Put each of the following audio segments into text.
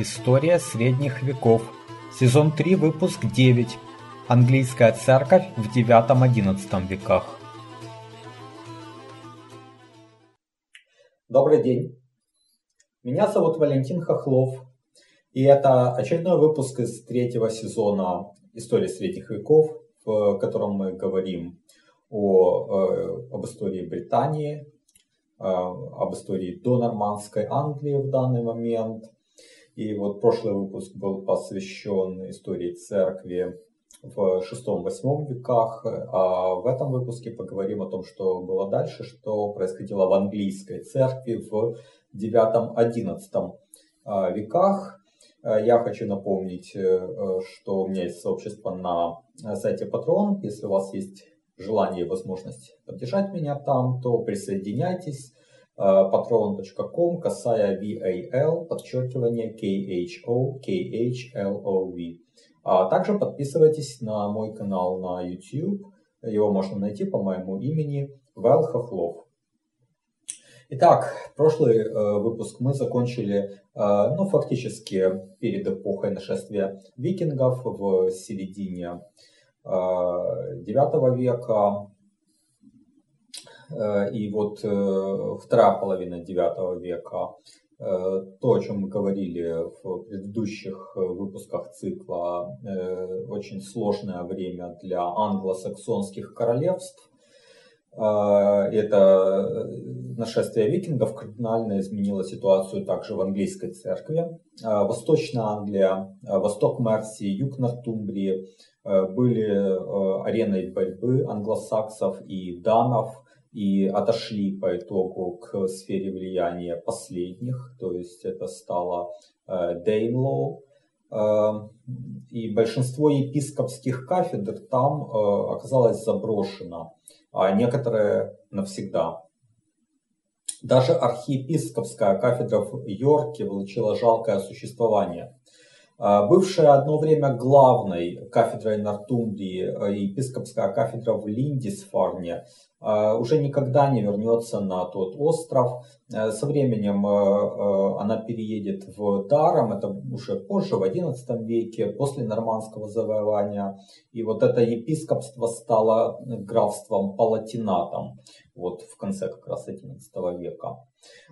История средних веков. Сезон 3, выпуск 9. Английская церковь в IX-XI веках. Добрый день. Меня зовут Валентин Хохлов. И это очередной выпуск из третьего сезона истории средних веков, в котором мы говорим о, э, об истории Британии, э, об истории донормандской Англии в данный момент – и вот прошлый выпуск был посвящен истории церкви в VI-VIII веках, а в этом выпуске поговорим о том, что было дальше, что происходило в английской церкви в IX-XI а, веках. Я хочу напомнить, э, что у меня есть сообщество на сайте Patreon. Если у вас есть желание и возможность поддержать меня там, то присоединяйтесь patron.com, касая VAL, подчеркивание KHO, KHLOV. А также подписывайтесь на мой канал на YouTube. Его можно найти по моему имени Вэл Хохлов. Итак, прошлый э, выпуск мы закончили, э, ну, фактически перед эпохой нашествия викингов в середине э, 9 века, и вот э, вторая половина IX века, э, то, о чем мы говорили в предыдущих выпусках цикла, очень сложное время для англосаксонских королевств. Это нашествие викингов кардинально изменило ситуацию также в английской церкви. Восточная Англия, восток Мерсии, юг Нортумбрии были ареной борьбы англосаксов и данов – и отошли по итогу к сфере влияния последних, то есть это стало э, Дейнлоу, э, и большинство епископских кафедр там э, оказалось заброшено, а некоторые навсегда. Даже архиепископская кафедра в Йорке получила жалкое существование. Бывшая одно время главной кафедрой Нортумбрии епископская кафедра в Линдисфарне а, уже никогда не вернется на тот остров. Э, со временем э, э, она переедет в Даром, это уже позже, в XI веке, после нормандского завоевания. И вот это епископство стало графством Палатинатом, вот в конце как раз XI века.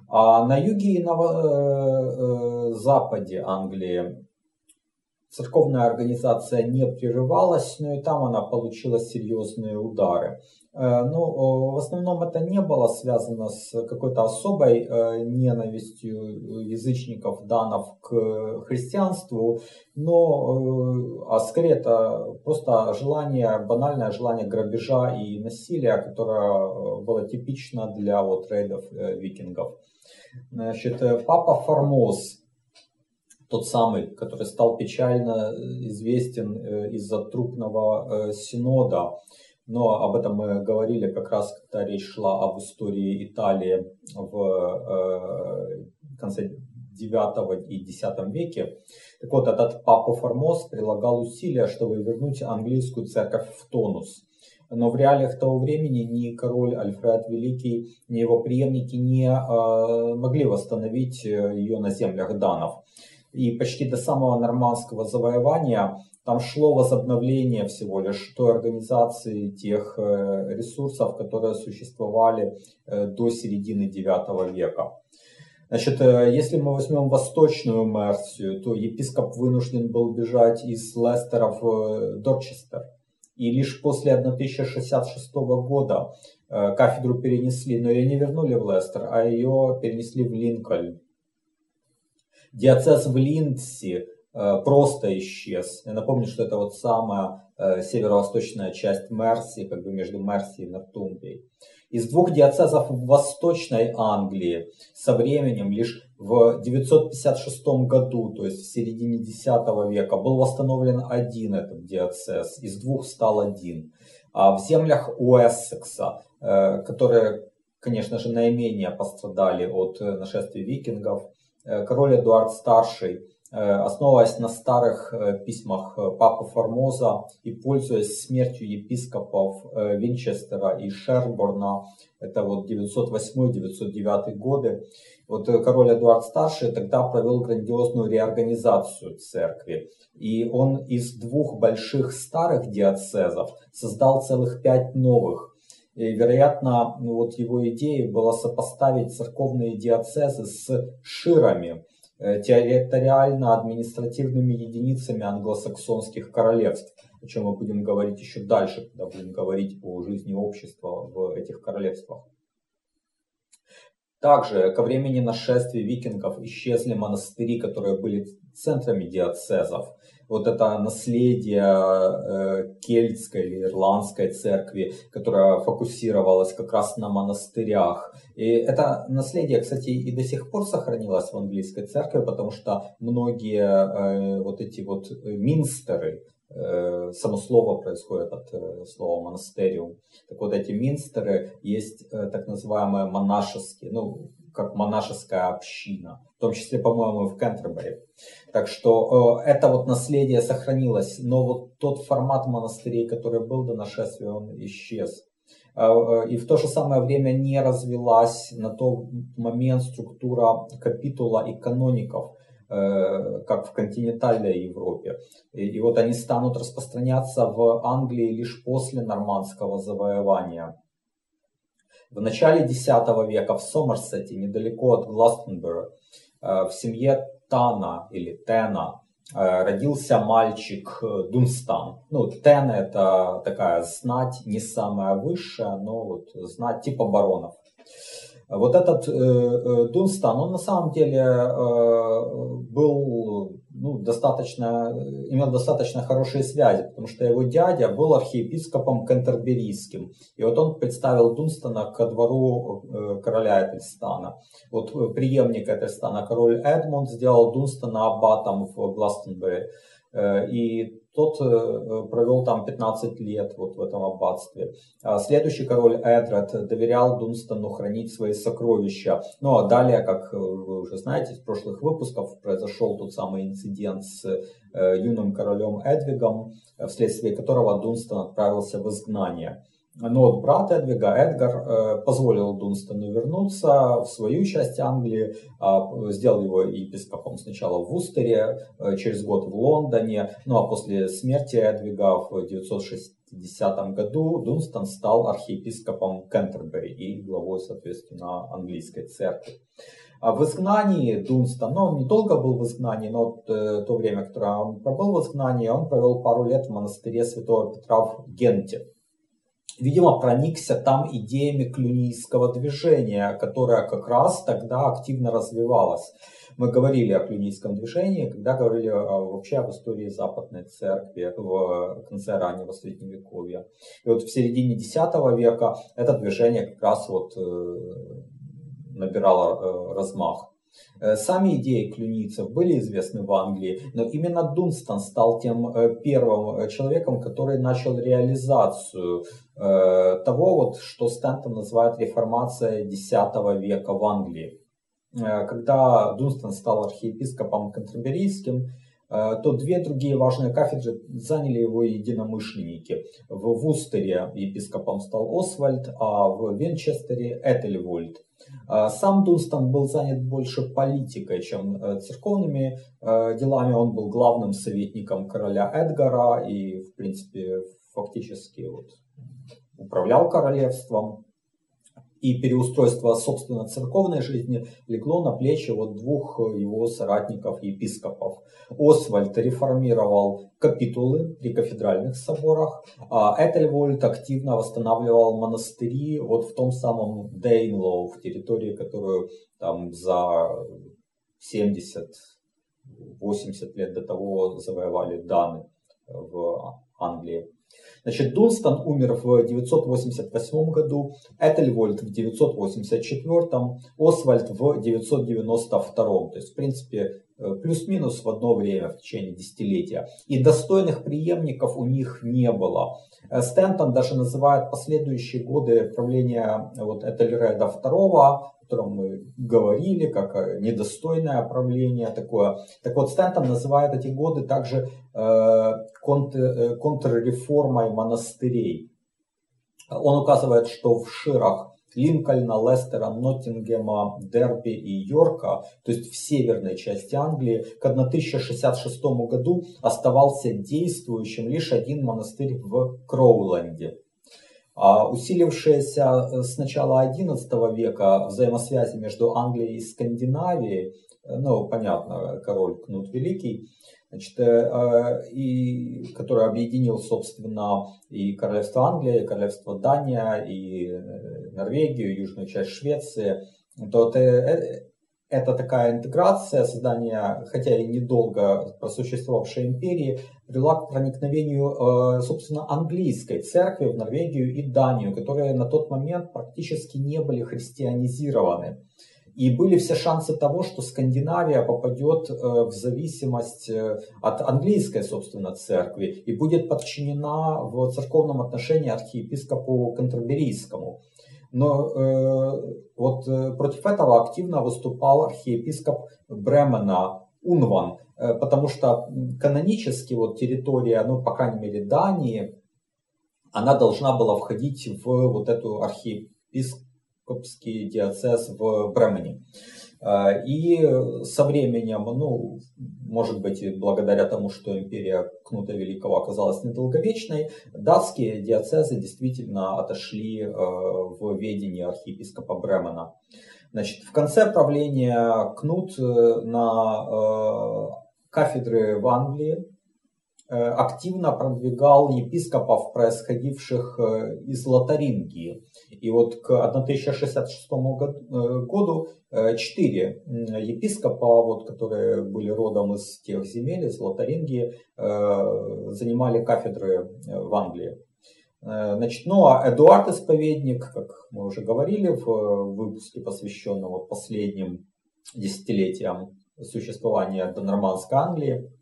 А на юге и на западе Англии церковная организация не прерывалась, но и там она получила серьезные удары. Э, ну, в основном это не было связано с какой-то особой э, ненавистью язычников данов к христианству, но э, а скорее это просто желание, банальное желание грабежа и насилия, которое было типично для вот рейдов викингов. Значит, папа Формоз, тот самый, который стал печально известен из-за трупного синода, но об этом мы говорили как раз, когда речь шла об истории Италии в э, конце IX и X веке. Так вот, этот папа Формоз прилагал усилия, чтобы вернуть английскую церковь в тонус. Но в реалиях того времени ни король Альфред Великий, ни его преемники не э, могли восстановить ее на землях данов. И почти до самого нормандского завоевания там шло возобновление всего лишь той организации тех э, ресурсов, которые существовали э, до середины IX века. Значит, э, если мы возьмем восточную Мерсию, то епископ вынужден был бежать из Лестера в Дорчестер. И лишь после 1066 года кафедру перенесли, но ее не вернули в Лестер, а ее перенесли в Линкольн. Диацез в Линдси Э, просто исчез. Я напомню, что это вот самая э, северо-восточная часть Мерси, как бы между Мерси и Нортумбрией. Из двух диацезов в Восточной Англии со временем лишь в 956 году, то есть в середине X века, был восстановлен один этот диацез, из двух стал один. А в землях Уэссекса, э, которые, конечно же, наименее пострадали от нашествия викингов, король Эдуард Старший основываясь на старых письмах Папы Формоза и пользуясь смертью епископов Винчестера и Шерборна, это вот 908-909 годы, вот король Эдуард Старший тогда провел грандиозную реорганизацию церкви. И он из двух больших старых диацезов создал целых пять новых. И, вероятно, вот его идеей было сопоставить церковные диацезы с ширами, э, территориально-административными единицами англосаксонских королевств, о чем мы будем говорить еще дальше, когда будем говорить о жизни общества в этих королевствах. Также ко времени нашествия викингов исчезли монастыри, которые были центрами диацезов. Вот это наследие э, кельтской или ирландской церкви, которая фокусировалась как раз на монастырях. И это наследие, кстати, и до сих пор сохранилось в английской церкви, потому что многие э, вот эти вот минстеры, Э, само слово происходит от слова монастериум. Так вот эти минстеры есть так называемые монашеские, ну, как монашеская община, в том числе, по-моему, в Кентербери. Так что э, это вот наследие сохранилось, но вот тот формат монастырей, который был до нашествия, он исчез. И в то же самое время не развилась на тот момент структура капитула и каноников, Э, как в континентальной Европе. И, вот они станут распространяться в Англии лишь после нормандского завоевания. В начале X века в Сомерсете, недалеко от Гластенбера, э, в семье Тана или Тена э, родился мальчик Дунстан. Ну, Тен это такая знать, не самая высшая, но вот знать типа баронов. Вот этот э, э, Дунстан, он на самом деле э, был ну, достаточно, имел достаточно хорошие связи, потому что его дядя был архиепископом Кентерберийским. И вот он представил Дунстана ко двору э, короля Этельстана. Вот э, преемник Этельстана, король Эдмунд, сделал Дунстана аббатом в Гластенбери. Э, и тот э, провел там 15 лет вот в этом аббатстве. А следующий король Эдред доверял Дунстану хранить свои сокровища. Ну а далее, как вы уже знаете из прошлых выпусков, произошел тот самый инцидент с э, юным королем Эдвигом, вследствие которого Дунстан отправился в изгнание. Но вот брат Эдвига, Эдгар, э, позволил Дунстану вернуться в свою часть Англии, а, сделал его епископом сначала в Устере, э, через год в Лондоне, ну а после смерти Эдвига в 960 году Дунстан стал архиепископом Кентербери и главой, соответственно, английской церкви. А в изгнании Дунстан, ну, он недолго был в изгнании, но э, то время, которое он пробыл в изгнании, он провел пару лет в монастыре Святого Петра в Генте видимо, проникся там идеями клюнийского движения, которое как раз тогда активно развивалось. Мы говорили о клюнийском движении, когда говорили вообще об истории Западной Церкви в конце раннего Средневековья. И вот в середине X века это движение как раз вот э, набирало э, размах. Э, сами идеи клюницев были известны в Англии, но именно Дунстон стал тем первым человеком, который начал реализацию Э, того, вот, что Стэнтон называет реформацией X века в Англии. Э, когда Дунстон стал архиепископом Кантерберийским, э, то две другие важные кафедры заняли его единомышленники. В Вустере епископом стал Освальд, а в Винчестере Этельвольд. Сам Дунстон был занят больше политикой, чем церковными делами. Он был главным советником короля Эдгара и, в принципе, фактически вот управлял королевством, и переустройство, собственно, церковной жизни легло на плечи вот двух его соратников, епископов. Освальд реформировал капитулы при кафедральных соборах, а Этельвольд активно восстанавливал монастыри вот в том самом Дейнлоу, в территории, которую там за 70-80 лет до того завоевали Даны в Англии. Значит, Дунстон умер в 988 году, Этельвольд в 984, Освальд в 992. То есть, в принципе, плюс-минус в одно время, в течение десятилетия. И достойных преемников у них не было. Э, Стентон даже называет последующие годы правления вот Этельреда II о котором мы говорили, как э, недостойное правление такое. Так вот, Стентон называет эти годы также э, контр, э, контрреформой монастырей. Он указывает, что в Ширах Линкольна, Лестера, Ноттингема, Дерби и Йорка, то есть в северной части Англии, к 1066 году оставался действующим лишь один монастырь в Кроуленде. А усилившаяся э, с начала XI века взаимосвязи между Англией и Скандинавией, э, ну, понятно, король Кнут Великий, значит, э, и, который объединил, собственно, и королевство Англия, и королевство Дания, и Норвегию, и южную часть Швеции, то это, это такая интеграция, создание, хотя и недолго просуществовавшей империи, привела к проникновению, э, собственно, английской церкви в Норвегию и Данию, которые на тот момент практически не были христианизированы. И были все шансы того, что Скандинавия попадет э, в зависимость э, от английской, собственно, церкви и будет подчинена в церковном отношении архиепископу Кантерберийскому. Но э, вот э, против этого активно выступал архиепископ Бремена Унван, э, потому что канонически вот территория, ну, по крайней мере, Дании, она должна была входить в вот эту архиепископский диацез в Бремене. Э, и со временем, ну, может быть, благодаря тому, что империя Кнута Великого оказалась недолговечной, датские диацезы действительно отошли э, в ведение архиепископа Бремена. Значит, в конце правления Кнут э, на кафедры в Англии активно продвигал епископов, происходивших из Лотарингии. И вот к 1066 году Э, четыре епископа, вот, которые были родом из тех земель, из Лотарингии, э, занимали кафедры э, в Англии. Значит, ну а Эдуард Исповедник, как мы уже говорили в выпуске, посвященном вот последним десятилетиям существования донормандской Англии,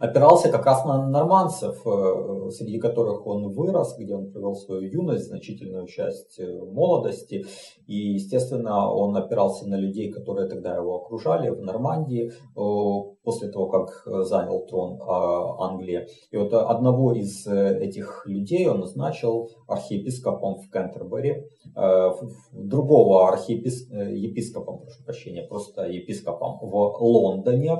опирался как раз на норманцев, э, среди которых он вырос, где он провел свою юность, значительную часть э, молодости. И, естественно, он опирался на людей, которые тогда его окружали в Нормандии, после того, как занял трон а, Англии. И вот одного из э, этих людей он назначил архиепископом в Кентербери, другого архиепископом, прошу прощения, просто епископом в Лондоне,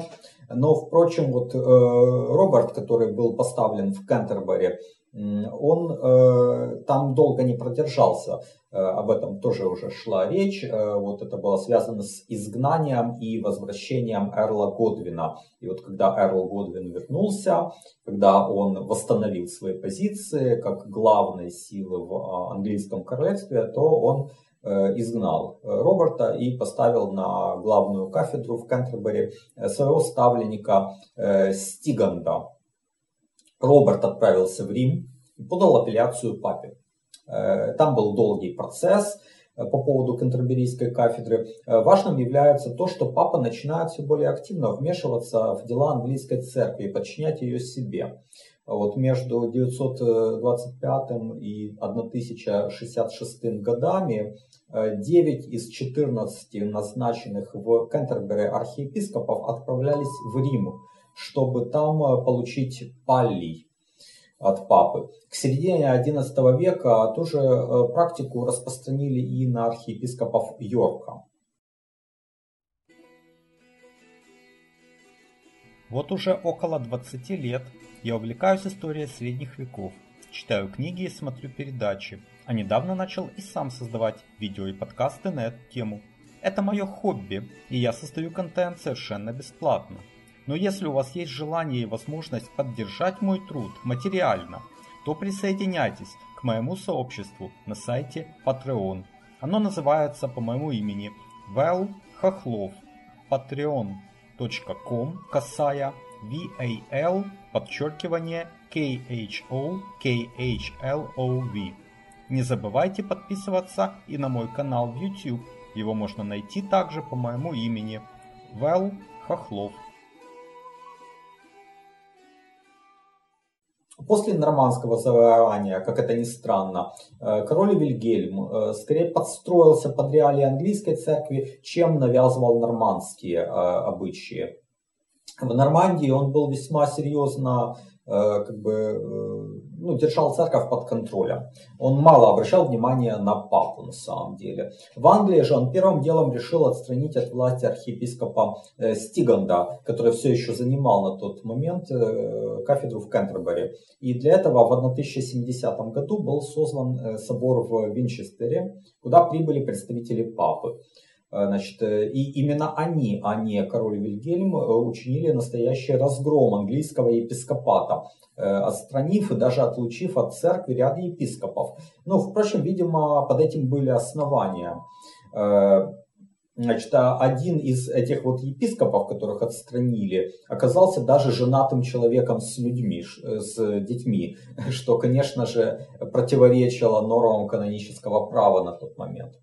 но, впрочем, вот э, Роберт, который был поставлен в Кентербери, он э, там долго не продержался. Э, об этом тоже уже шла речь. Э, вот это было связано с изгнанием и возвращением Эрла Годвина. И вот когда Эрл Годвин вернулся, когда он восстановил свои позиции как главной силы в а, английском королевстве, то он изгнал Роберта и поставил на главную кафедру в Кентербери своего ставленника Стиганда. Роберт отправился в Рим и подал апелляцию папе. Там был долгий процесс по поводу Кентерберийской кафедры. Важным является то, что папа начинает все более активно вмешиваться в дела английской церкви и подчинять ее себе. Вот между 925 и 1066 годами 9 из 14 назначенных в Кентербери архиепископов отправлялись в Рим, чтобы там э, получить паллий от папы. К середине XI века тоже э, практику распространили и на архиепископов Йорка. Вот уже около 20 лет я увлекаюсь историей средних веков, читаю книги и смотрю передачи, а недавно начал и сам создавать видео и подкасты на эту тему. Это мое хобби, и я создаю контент совершенно бесплатно. Но если у вас есть желание и возможность поддержать мой труд материально, то присоединяйтесь к моему сообществу на сайте Patreon. Оно называется по моему имени Вэл Хохлов. patreon.com касая VAL подчеркивание K-H-O-K-H-L-O-V. Не забывайте подписываться и на мой канал в YouTube. Его можно найти также по моему имени. Вэл Хохлов. После нормандского завоевания, как это ни странно, э, король Вильгельм э, скорее подстроился под реалии английской церкви, чем навязывал нормандские э, обычаи. В Нормандии он был весьма серьезно как бы ну, держал церковь под контролем. Он мало обращал внимания на папу на самом деле. В Англии же он первым делом решил отстранить от власти архиепископа э, Стиганда, который все еще занимал на тот момент э, кафедру в Кентербери. И для этого в 1070 году был создан э, собор в Винчестере, куда прибыли представители папы. Э, значит, э, и именно они, а не король Вильгельм, э, учинили настоящий разгром английского епископата, отстранив и даже отлучив от церкви ряд епископов. Но, ну, впрочем, видимо, под этим были основания. Значит, а один из этих вот епископов, которых отстранили, оказался даже женатым человеком с людьми, с детьми, что, конечно же, противоречило нормам канонического права на тот момент.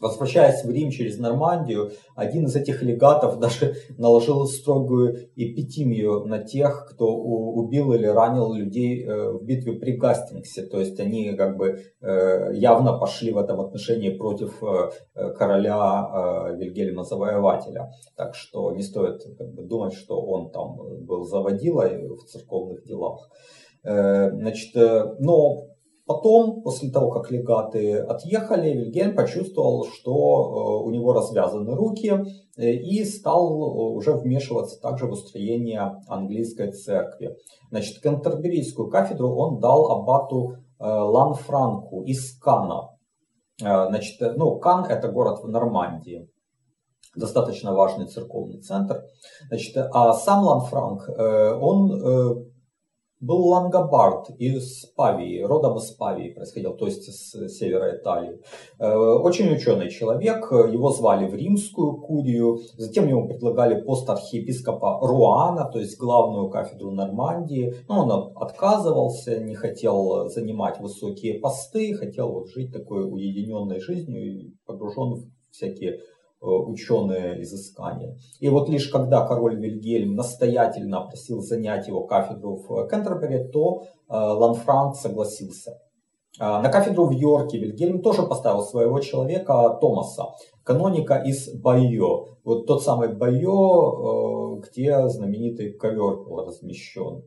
Возвращаясь в Рим через Нормандию, один из этих легатов даже наложил строгую эпитимию на тех, кто убил или ранил людей э, в битве при Гастингсе. То есть они как бы э, явно пошли в этом отношении против э, короля Вильгельма Завоевателя. Так что не стоит как бы, думать, что он там был заводилой в церковных делах. Значит, но Потом, после того, как легаты отъехали, Вильгельм почувствовал, что э, у него развязаны руки э, и стал э, уже вмешиваться также в устроение английской церкви. Значит, Кентерберийскую кафедру он дал аббату Ланфранку из Кана. Значит, ну, Кан это город в Нормандии достаточно важный церковный центр. Значит, а сам Ланфранк, он был Лангобард из Павии, родом из Павии происходил, то есть с севера Италии. Э, очень ученый человек, его звали в римскую курию, затем ему предлагали пост архиепископа Руана, то есть главную кафедру Нормандии. Но он отказывался, не хотел занимать высокие посты, хотел вот жить такой уединенной жизнью погружен в всякие ученые изыскания. И вот лишь когда король Вильгельм настоятельно просил занять его кафедру в Кентербери, то э, Ланфранк согласился. А, на кафедру в Йорке Вильгельм тоже поставил своего человека Томаса, каноника из Байо. Вот тот самый Байо, э, где знаменитый ковер был размещен,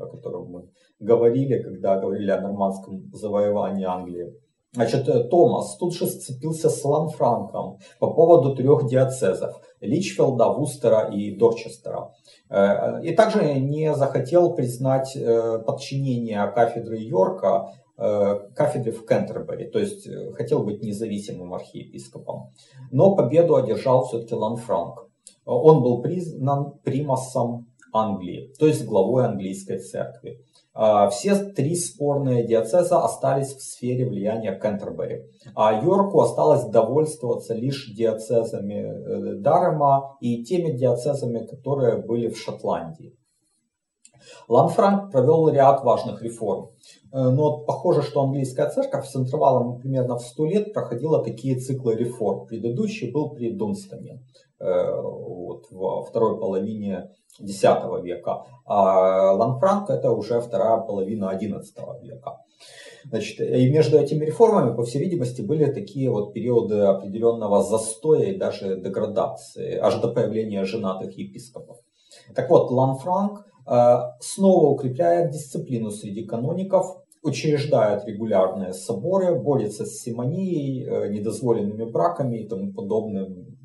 о котором мы говорили, когда говорили о нормандском завоевании Англии. Значит, э, Томас тут же сцепился с Ланфранком по поводу трех диацезов – Личфилда, Вустера и Дорчестера. Э, и также не захотел признать э, подчинение кафедры Йорка кафедре в Кентербери, то есть хотел быть независимым архиепископом. Но победу одержал все-таки Ланфранк. Он был признан примасом Англии, то есть главой английской церкви. А, все три спорные диацеза остались в сфере влияния Кентербери, а Йорку осталось довольствоваться лишь диацезами э, Дарема и теми диацезами, которые были в Шотландии. Ланфранк провел ряд важных реформ. Э, но похоже, что английская церковь с интервалом примерно в 100 лет проходила такие циклы реформ. Предыдущий был при Дунстоне э, вот, во второй половине X века, а Ланфранк это уже вторая половина XI века. Значит, и между этими реформами, по всей видимости, были такие вот периоды определенного застоя и даже деградации, аж до появления женатых епископов. Так вот, Ланфранк э, снова укрепляет дисциплину среди каноников, учреждает регулярные соборы, борется с симонией, э, недозволенными браками и тому подобным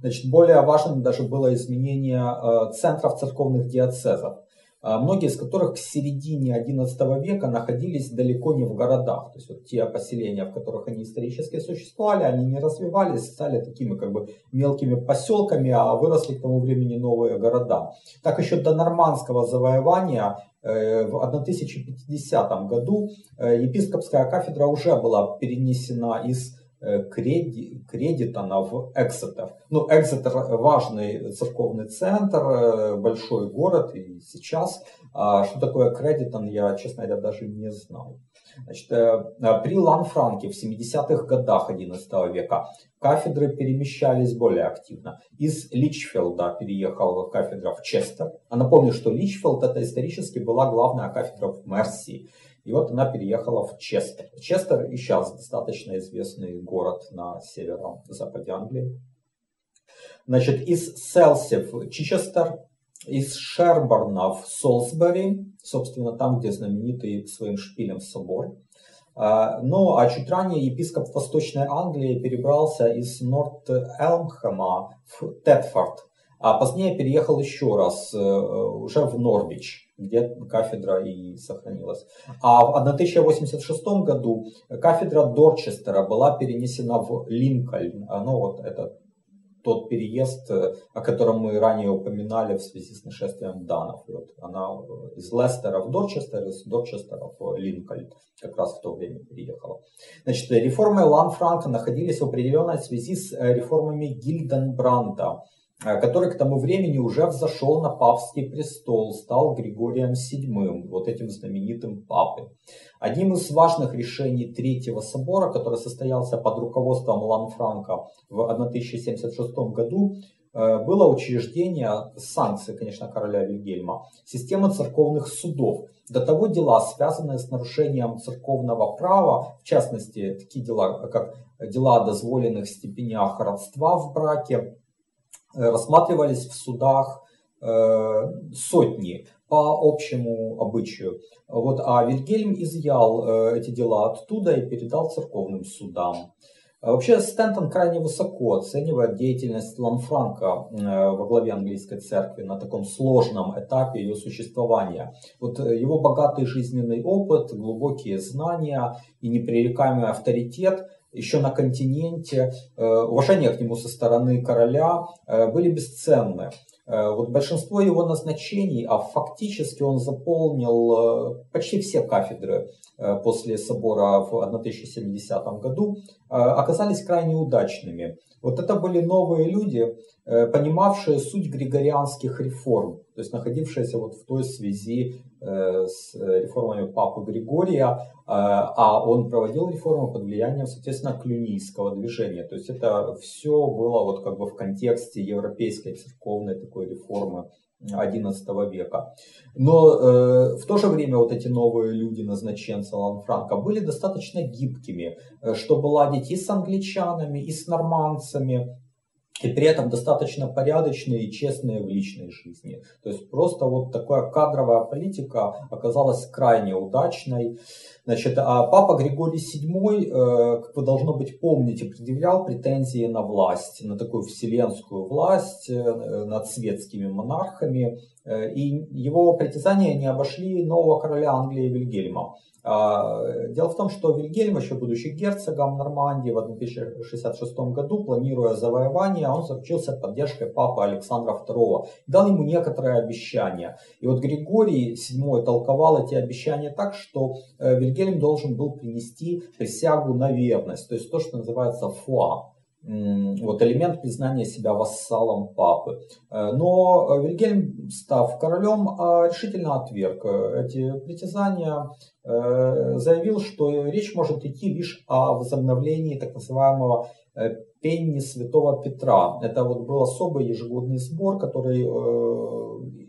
Значит, более важным даже было изменение э, центров церковных диацезов, э, многие из которых к середине XI века находились далеко не в городах. То есть вот те поселения, в которых они исторически существовали, они не развивались, стали такими как бы мелкими поселками, а выросли к тому времени новые города. Так еще до нормандского завоевания э, в 1050 году епископская кафедра уже была перенесена из Кредитона в Эксетер. Ну, Эксетер важный церковный центр, большой город и сейчас. А что такое Кредитон, я, честно говоря, даже не знал. Значит, э, при Ланфранке в 70-х годах XI века кафедры перемещались более активно. Из Личфилда переехала кафедра в Честер. А напомню, что Личфилд это исторически была главная кафедра в Мерсии. И вот она переехала в Честер. Честер и сейчас достаточно известный город на северо-западе Англии. Значит, из Селси в Чичестер, из Шерборна в Солсбери, собственно, там, где знаменитый своим шпилем собор. А, ну, а чуть ранее епископ Восточной Англии перебрался из Норт-Элмхэма в Тетфорд, а позднее переехал еще раз, э, уже в Норвич, где кафедра и сохранилась. А в 1086 году кафедра Дорчестера была перенесена в Линкольн. Ну вот это тот переезд, э, о котором мы ранее упоминали в связи с нашествием данов. вот она э, из Лестера в Дорчестер, из Дорчестера в Линкольн как раз в то время переехала. Значит, реформы Ланфранка находились в определенной связи с реформами Гильденбранда, который к тому времени уже взошел на папский престол, стал Григорием VII, вот этим знаменитым папой. Одним из важных решений Третьего собора, который состоялся под руководством Ланфранка в 1076 году, э, было учреждение санкции, конечно, короля Вильгельма, системы церковных судов. До того дела, связанные с нарушением церковного права, в частности, такие дела, как дела о дозволенных степенях родства в браке, э, рассматривались в судах э, сотни по общему обычаю. Вот, а Вильгельм изъял э, эти дела оттуда и передал церковным судам. А вообще Стентон крайне высоко оценивает деятельность Ланфранка э, во главе английской церкви на таком сложном этапе ее существования. Вот э, его богатый жизненный опыт, глубокие знания и непререкаемый авторитет еще на континенте, уважение к нему со стороны короля были бесценны. Э, вот большинство его назначений, а фактически он заполнил э, почти все кафедры э, после собора в 1070 году, оказались крайне удачными. Вот это были новые люди, понимавшие суть григорианских реформ, то есть находившиеся вот в той связи с реформами Папы Григория, а он проводил реформы под влиянием, соответственно, клюнийского движения. То есть это все было вот как бы в контексте европейской церковной такой реформы XI века. Но э, в то же время вот эти новые люди, назначенцы Ланфранка, были достаточно гибкими, э, чтобы ладить и с англичанами, и с нормандцами, и при этом достаточно порядочные и честные в личной жизни. То есть просто вот такая кадровая политика оказалась крайне удачной. Значит, а папа Григорий VII, э, как вы должно быть помните, предъявлял претензии на власть, на такую вселенскую власть э, над светскими монархами. Э, и его притязания не обошли нового короля Англии Вильгельма. А, дело в том, что Вильгельм, еще будучи герцогом Нормандии в 1066 году, планируя завоевание, он заручился поддержкой папы Александра II, дал ему некоторые обещания. И вот Григорий VII толковал эти обещания так, что э, Вильгельм должен был принести присягу на верность, то есть то, что называется фуа вот элемент признания себя вассалом папы. Э, но Вильгельм, став королем, а, решительно отверг э, эти притязания, э, заявил, что речь может идти лишь о возобновлении так называемого пенни Святого Петра. Это вот был особый ежегодный сбор, который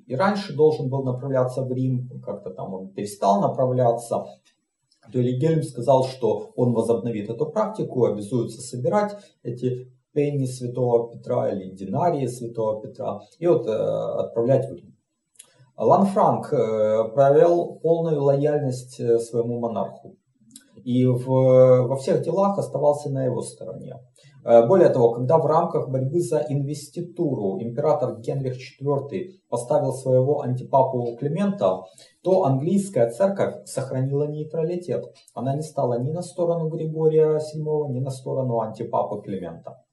и раньше должен был направляться в Рим, как-то там он перестал направляться, то Гельм сказал, что он возобновит эту практику, обязуется собирать эти пенни святого Петра или динарии святого Петра и вот э, отправлять в Рим. Лан Франк э, проявил полную лояльность э, своему монарху и в, во всех делах оставался на его стороне. Э, более того, когда в рамках борьбы за инвеституру император Генрих IV поставил своего антипапу Климента, то английская церковь сохранила нейтралитет. Она не стала ни на сторону Григория VII, ни на сторону антипапы Климента.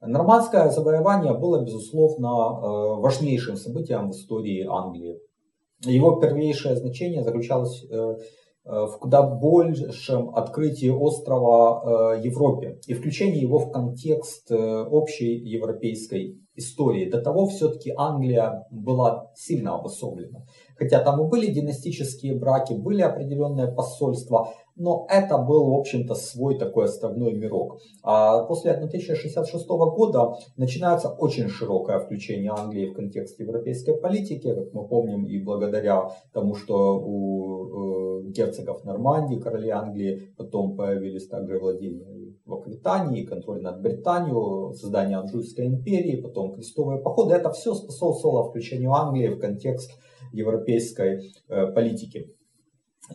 Нормандское завоевание было, безусловно, э, важнейшим событием в истории Англии. Его первейшее значение заключалось э, в куда большем открытии острова Европе и включении его в контекст общей европейской истории. До того все-таки Англия была сильно обособлена. Хотя там и были династические браки, были определенные посольства, но это был, в общем-то, свой такой островной мирок. А после 1066 года начинается очень широкое включение Англии в контекст европейской политики, как мы помним, и благодаря тому, что у э, герцогов Нормандии, королей Англии, потом появились также владения в Аквитании, контроль над Британией, создание Анжуйской империи, потом крестовые походы. Это все способствовало включению Англии в контекст европейской э, политики.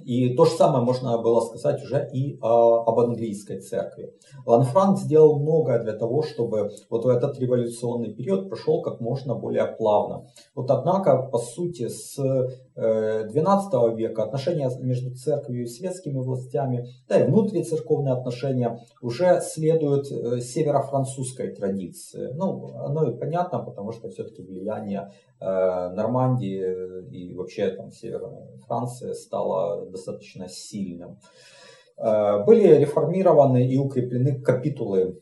И то же самое можно было сказать уже и а, об английской церкви. Ланфранк сделал многое для того, чтобы вот этот революционный период прошел как можно более плавно. Вот однако, по сути, с 12 э, века отношения между церковью и светскими властями, да и внутрицерковные отношения уже следуют э, северо-французской традиции. Ну, оно и понятно, потому что все-таки влияние э, Нормандии и вообще там Северной Франции стало достаточно сильным. Э, были реформированы и укреплены капитулы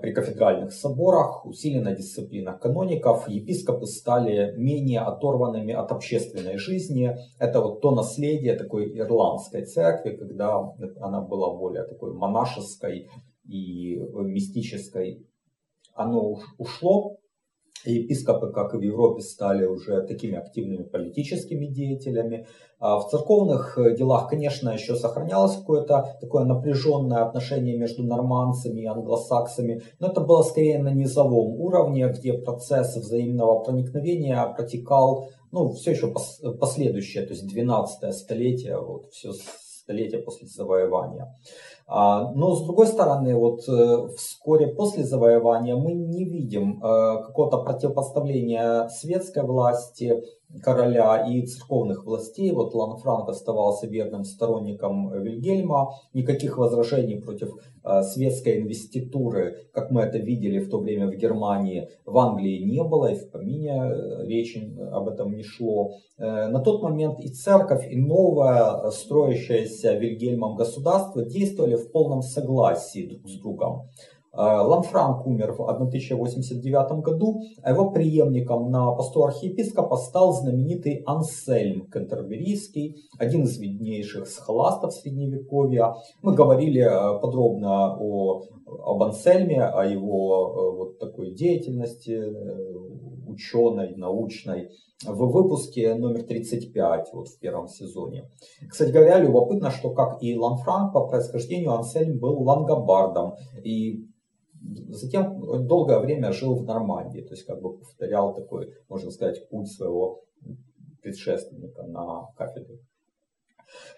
при кафедральных соборах, усилена дисциплина каноников, епископы стали менее оторванными от общественной жизни. Это вот то наследие такой ирландской церкви, когда она была более такой монашеской и мистической. Оно ушло, епископы, как и в Европе, стали уже такими активными политическими деятелями. А в церковных э, делах, конечно, еще сохранялось какое-то такое напряженное отношение между нормандцами и англосаксами, но это было скорее на низовом уровне, где процесс взаимного проникновения протекал, ну, все еще последующее, то есть 12 столетие, вот все столетие после завоевания. А, но с другой стороны, вот э, вскоре после завоевания мы не видим э, какого-то противопоставления светской власти короля и церковных властей. Вот Ланфранк оставался верным сторонником Вильгельма. Никаких возражений против э, светской инвеституры, как мы это видели в то время в Германии, в Англии не было, и в помине речи об этом не шло. На тот момент и церковь, и новое строящееся Вильгельмом государство действовали в полном согласии друг с другом. Э, Ланфранк умер в 1089 году, а его преемником на посту архиепископа стал знаменитый Ансельм Кентерберийский, один из виднейших схоластов Средневековья. Мы говорили э, подробно о, об Ансельме, о его э, вот такой деятельности ученой, научной в выпуске номер 35 вот в первом сезоне. Кстати говоря, любопытно, что как и Ланфранк по происхождению Ансельм был лангобардом и Затем долгое время жил в Нормандии, то есть как бы повторял такой, можно сказать, путь своего предшественника на кафедре.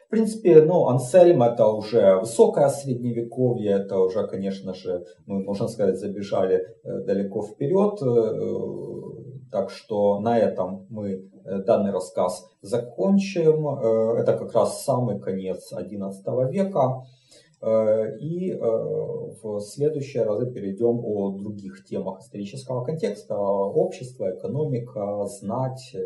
В принципе, ну, Ансельм это уже высокое средневековье, это уже, конечно же, мы, можно сказать, забежали э, далеко вперед. Э, так что на этом мы э, данный рассказ закончим. Это как раз самый конец XI века. Э, и э, в следующие разы перейдем о других темах исторического контекста, общества, экономика, знать.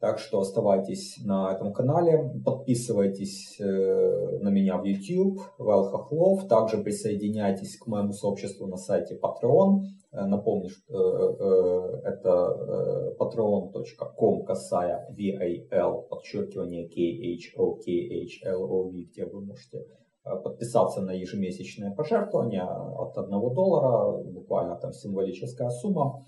Так что оставайтесь на этом канале, подписывайтесь э, на меня в YouTube, Вэл также присоединяйтесь к моему сообществу на сайте Patreon. Напомню, что это patreon.com касая VAL, подчеркивание KHOKHLOV, где вы можете Э, подписаться на ежемесячное пожертвование от 1 доллара, буквально там символическая сумма.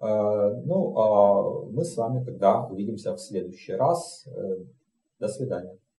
Э, ну, а мы с вами тогда увидимся в следующий раз. Э, до свидания.